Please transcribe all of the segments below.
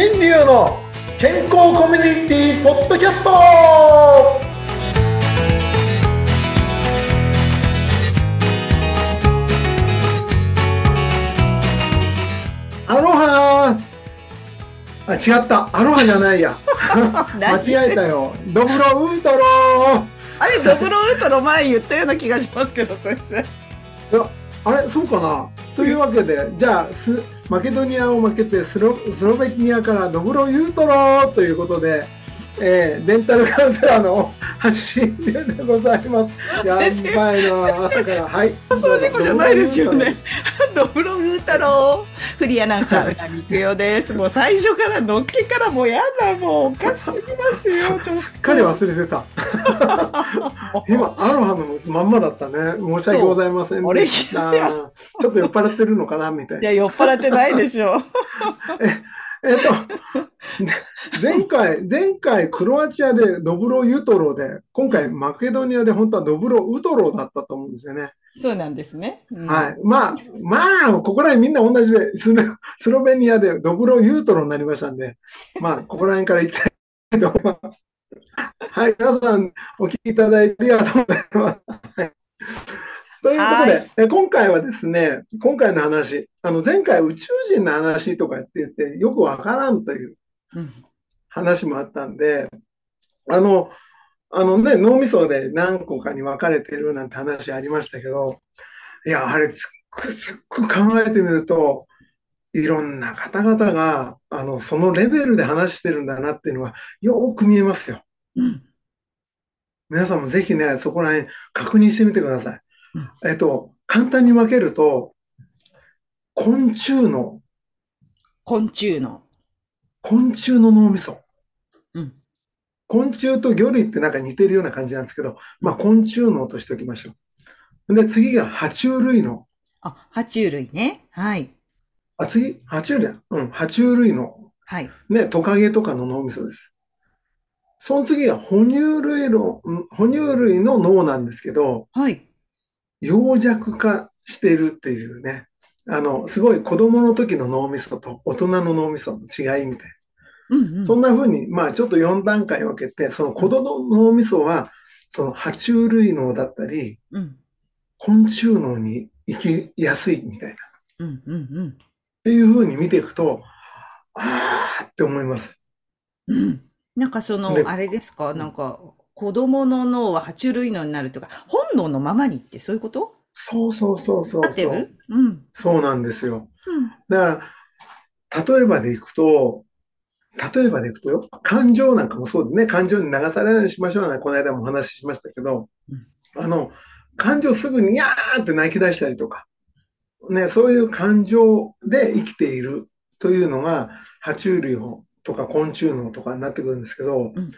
新流の健康コミュニティポッドキャスト。アロハ。あ違った。アロハじゃないや。間違えたよ。ドブロウートロ。あれドブロウートの前言ったような気がしますけど先生あれそうかな？というわけでじゃあすマケドニアを負けてスロスロベニアからドブロユートローということで、えー、デンタルカウンセラーの橋信でございます。やばいな朝からはい。そう事故じゃないですよね。ドブロウータローフリーアナウンサーがみくよです。もう最初からのっけからもうやだもうおかしすぎますよ。すっかり忘れてた。今アロハのまんまだったね。申し訳ございませんでした。ちょっと酔っ払ってるのかなみたいな。いや酔っ払ってないでしょ。ええっと、前回、前回クロアチアでドブロユトロで、今回マケドニアで本当はドブロウトロだったと思うんですよね。そうなんですね。うん、はい。まあ、まあ、ここら辺みんな同じで、スロベニアでドブロユートロになりましたんで、まあ、ここら辺から行きたいと思います。はい。皆さん、お聞きいただいてありがとうございます。はいということで、え今回はですね、今回の話、あの前回宇宙人の話とかって言ってよくわからんという話もあったんで、あの、あのね、脳みそで何個かに分かれてるなんて話ありましたけど、いや、あれすっごすっごく考えてみると、いろんな方々が、あの、そのレベルで話してるんだなっていうのは、よく見えますよ。うん、皆さんもぜひね、そこら辺確認してみてください。えっと、簡単に分けると、昆虫の。昆虫の。昆虫の脳みそ。うん。昆虫と魚類ってなんか似てるような感じなんですけど、まあ昆虫脳としておきましょう。で、次が爬虫類脳。あ、爬虫類ね。はい。あ、次？爬虫類？うん、爬虫類脳。はい。ね、トカゲとかの脳みそです。その次が哺乳類の、哺乳類の脳なんですけど、はい。幼弱化してるっていうね、あの、すごい子供の時の脳みそと大人の脳みその違いみたいな。うんうん、そんな風に、まあちょっと4段階分けて、その子供の脳みそは、その爬虫類脳だったり、うん、昆虫脳に行きやすいみたいな。うんうんうん、っていう風に見ていくと、あーって思います。うん。なんかその、あれですか、なんか、子供の脳は爬虫類脳になるとか、本能のままにってそういうこと？そうそうそうそうそう。うん。そうなんですよ。うん。だから、例えばでいくと、例えばでいくとよ、感情なんかもそうでね、感情に流されないようにしましょうね。この間もお話ししましたけど、うん、あの、感情すぐに、やーって泣き出したりとか、ね、そういう感情で生きているというのが、爬虫類とか昆虫脳とかになってくるんですけど、うんうん、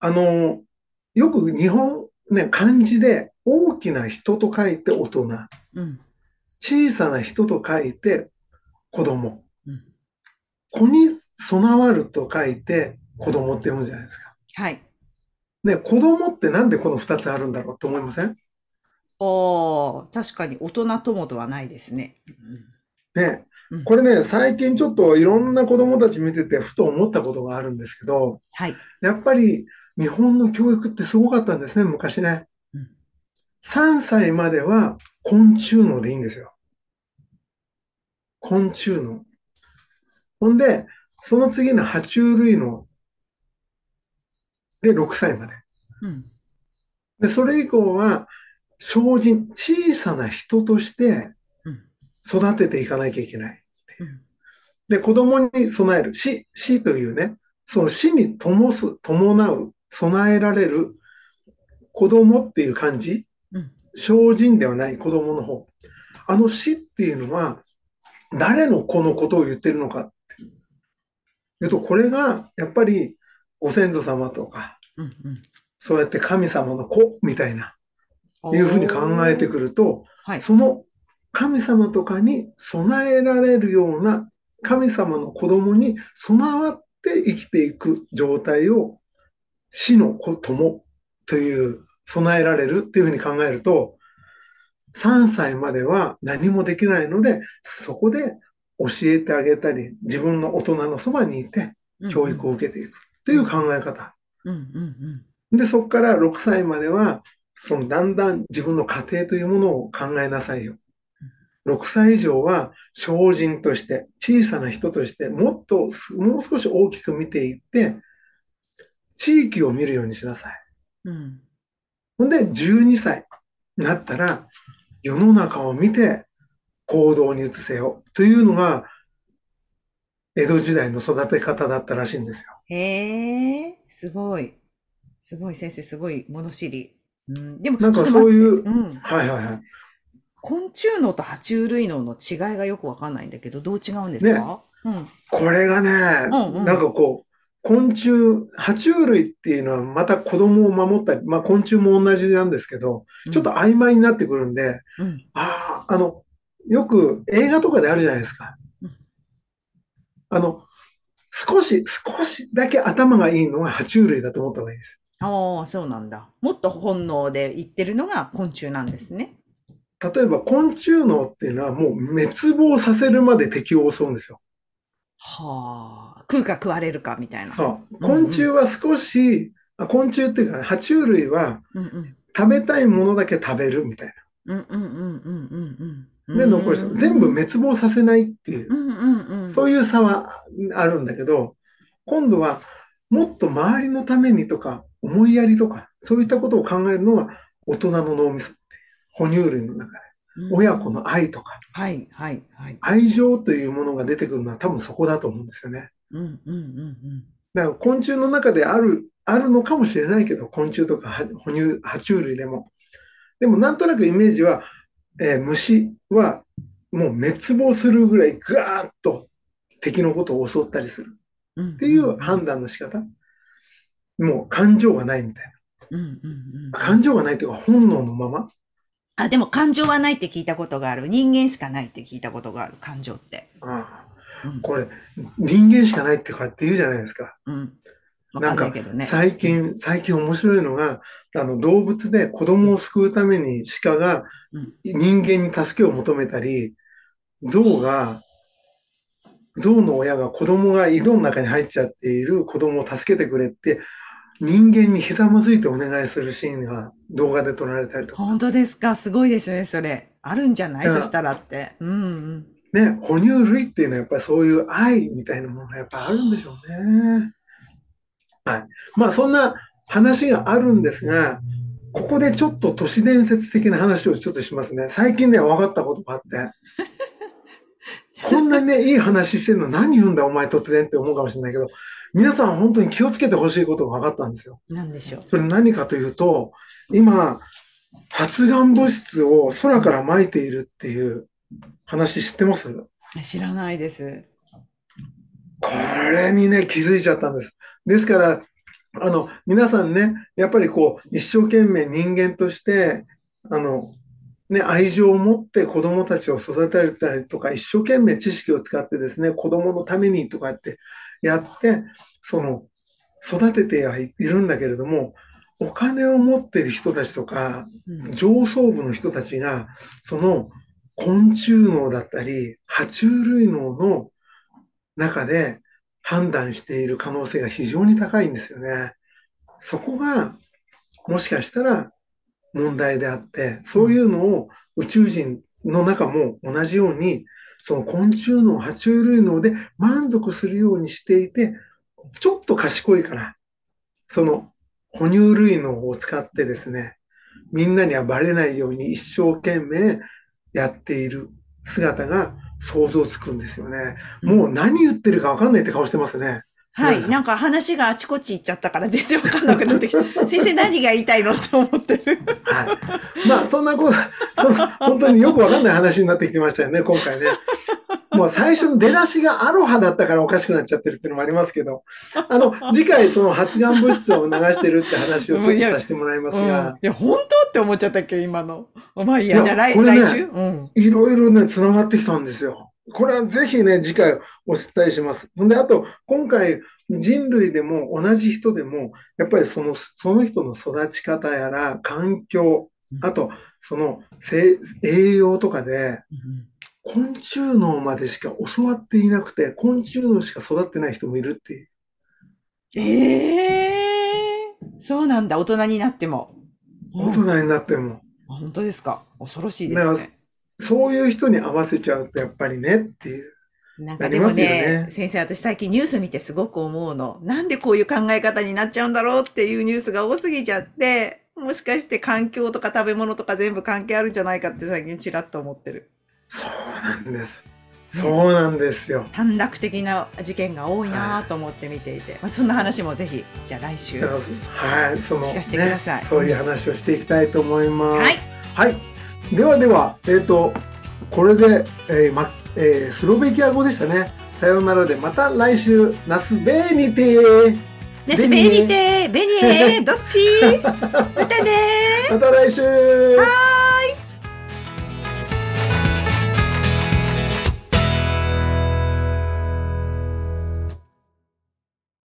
あの、よく日本、ね、漢字で大きな人と書いて大人、うん、小さな人と書いて子供、うん、子に備わると書いて子供って読むじゃないですか。はい。ね、子供ってなんでこの2つあるんだろうと思いません？お確かに大人友とはないですね。ね、これね、最近ちょっといろんな子供たち見ててふと思ったことがあるんですけど、はい、やっぱり日本の教育ってすごかったんですね、昔ね。うん、3歳までは昆虫脳でいいんですよ。昆虫脳。ほんで、その次の爬虫類脳で6歳まで。うん、で、それ以降は精進、小さな人として育てていかなきゃいけない。うん、で、子供に備える死、死というね、その死に灯す、伴う、備えられる子供っていう感じ、うん、精進ではない子供の方。あの死っていうのは、誰の子のことを言ってるのか。えっと、これが、やっぱり、ご先祖様とか、うんうん、そうやって神様の子みたいな、いうふうに考えてくると、はい、その神様とかに備えられるような神様の子供に備わって生きていく状態を死の子供という備えられるっていうふうに考えると、3歳までは何もできないので、そこで教えてあげたり、自分の大人のそばにいて教育を受けていくという考え方。で、そこから6歳までは、そのだんだん自分の家庭というものを考えなさいよ。6歳以上は精進として、小さな人として、もっと、もう少し大きく見ていって、地域を見るようにしなさい。うん。ほんで、12歳になったら、世の中を見て行動に移せよというのが、江戸時代の育て方だったらしいんですよ。へえ、すごい。すごい先生、すごい物知り。うん、でも、なんかそういううん。はいはいはい。昆虫脳と爬虫類脳の違いがよくわかんないんだけど、どう違うんですか？うん。これがね、うんうんなんかこう、昆虫、爬虫類っていうのはまた子供を守ったり、まあ昆虫も同じなんですけど、ちょっと曖昧になってくるんで、うん。ああ、あの、よく映画とかであるじゃないですかうん。あの、少し、少しだけ頭がいいのが爬虫類だと思った方がいいです。ああ、そうなんだ。もっと本能で言ってるのが昆虫なんですね。例えば昆虫脳っていうのはもう滅亡させるまで敵を襲うんですよ。はあ。食うか食われるかみたいな。そう。うんうん昆虫は少し、あ昆虫っていうか、爬虫類はうんうん。食べたいものだけ食べるみたいうんうんうんうんうんうん。な。で、残して、全部滅亡させないっていうう、んうんうん。そういう差はあるんだけど、今度はもっと周りのためにとか、思いやりとか、そういったことを考えるのが大人の脳みそ哺乳類の中で、うん親子の愛とか、はいはいはい。愛情というものが出てくるのは多分そこだと思うんですよね。うんうんうんだから昆虫の中である、あるのかもしれないけど、昆虫とかは哺乳、爬虫類でも。でもなんとなくイメージは、えー虫はもう滅亡するぐらいガーッと敵のことを襲ったりするうん。っっていう判断の仕方。もう感情がないみたいうんうんうんな。感情がないというか本能のまま。あ、でも感情はないって聞いたことがある。人間しかないって聞いたことがある。感情って。ああうん。これ、人間しかないってかって言うじゃないですか。うん。ないけどね。最近、最近面白いのが、あの動物で子供を救うために鹿がうん人間に助けを求めたり、象が、象の親が子供が井戸の中に入っちゃっている子供を助けてくれって、人間にひざまずいてお願いするシーンが動画で撮られたりとか。本当ですか？すごいですね、それ。あるんじゃない？うんそしたらって。うんうん。ね、哺乳類っていうのはやっぱりそういう愛みたいなものがやっぱりあるんでしょうね。はい。まあそんな話があるんですが、ここでちょっと都市伝説的な話をちょっとしますね。最近ね、分かったことがあって。こんなにね、いい話してるの何言うんだお前突然って思うかもしれないけど、皆さん本当に気をつけてほしいことが分かったんですよ。なんでしょう？それ何かというと、今、発がん物質を空から撒いているっていう話知ってます？知らないです。これにね、気づいちゃったんです。ですから、あの、皆さんね、やっぱりこう、一生懸命人間として、あの、ね、愛情を持って子供たちを育てたりとか、一生懸命知識を使ってですね、子供のためにとかってやって、その、育ててはいるんだけれども、お金を持っている人たちとか、うん。上層部の人たちが、その昆虫脳だったり、爬虫類脳の中で判断している可能性が非常に高いんですよね。そこが、もしかしたら問題であって、そういうのを宇宙人の中も同じように、その昆虫脳、爬虫類脳で満足するようにしていて、ちょっと賢いから、その哺乳類脳を使ってですね、みんなにはバレないように一生懸命やっている姿が想像つくんですよね。もう何言ってるか分かんないって顔してますね。はい。なんか話があちこち行っちゃったから全然わかんなくなってきた。先生何が言いたいの？って思ってる。はい。まあ、そんなこと、本当によく分かんない話になってきてましたよね、今回ね。もう最初の出だしがアロハだったからおかしくなっちゃってるっていうのもありますけど、あの、次回その発がん物質を流してるって話をちょっとさせてもらいますうん。いが、や、本当って思っちゃったっけ、今の。まあいいや、いやじゃあ来、ね来週？うん。いろいろね、繋がってきたんですよ。これはぜひね、次回お伝えします。ほんで、あと、今回、人類でも同じ人でも、やっぱりその、その人の育ち方やら、環境、あと、その、せ栄養とかで、昆虫脳までしか教わっていなくて、昆虫脳しか育ってない人もいるっていう。ええそうなんだ、大人になっても。大人になっても。本当ですか？恐ろしいですね。そういう人に合わせちゃうとやっぱりねっていう。なんかでもね、ね先生、私最近ニュース見てすごく思うの。なんでこういう考え方になっちゃうんだろうっていうニュースが多すぎちゃって、もしかして環境とか食べ物とか全部関係あるんじゃないかって最近ちらっと思ってる。そうなんです。そうなんですよ。短絡的な事件が多いなと思って見ていて、はい、まあ、そんな話もぜひ、じゃあ来週、はい、その、ね、そういう話をしていきたいと思います。はい。はい。ではでは、えっ、ー、と、これで、えーまえー、スロベキア語でしたね。さようならで、また来週、夏ベーニテー。ネスベーニテー、ベニエどっち？またねまた来週はい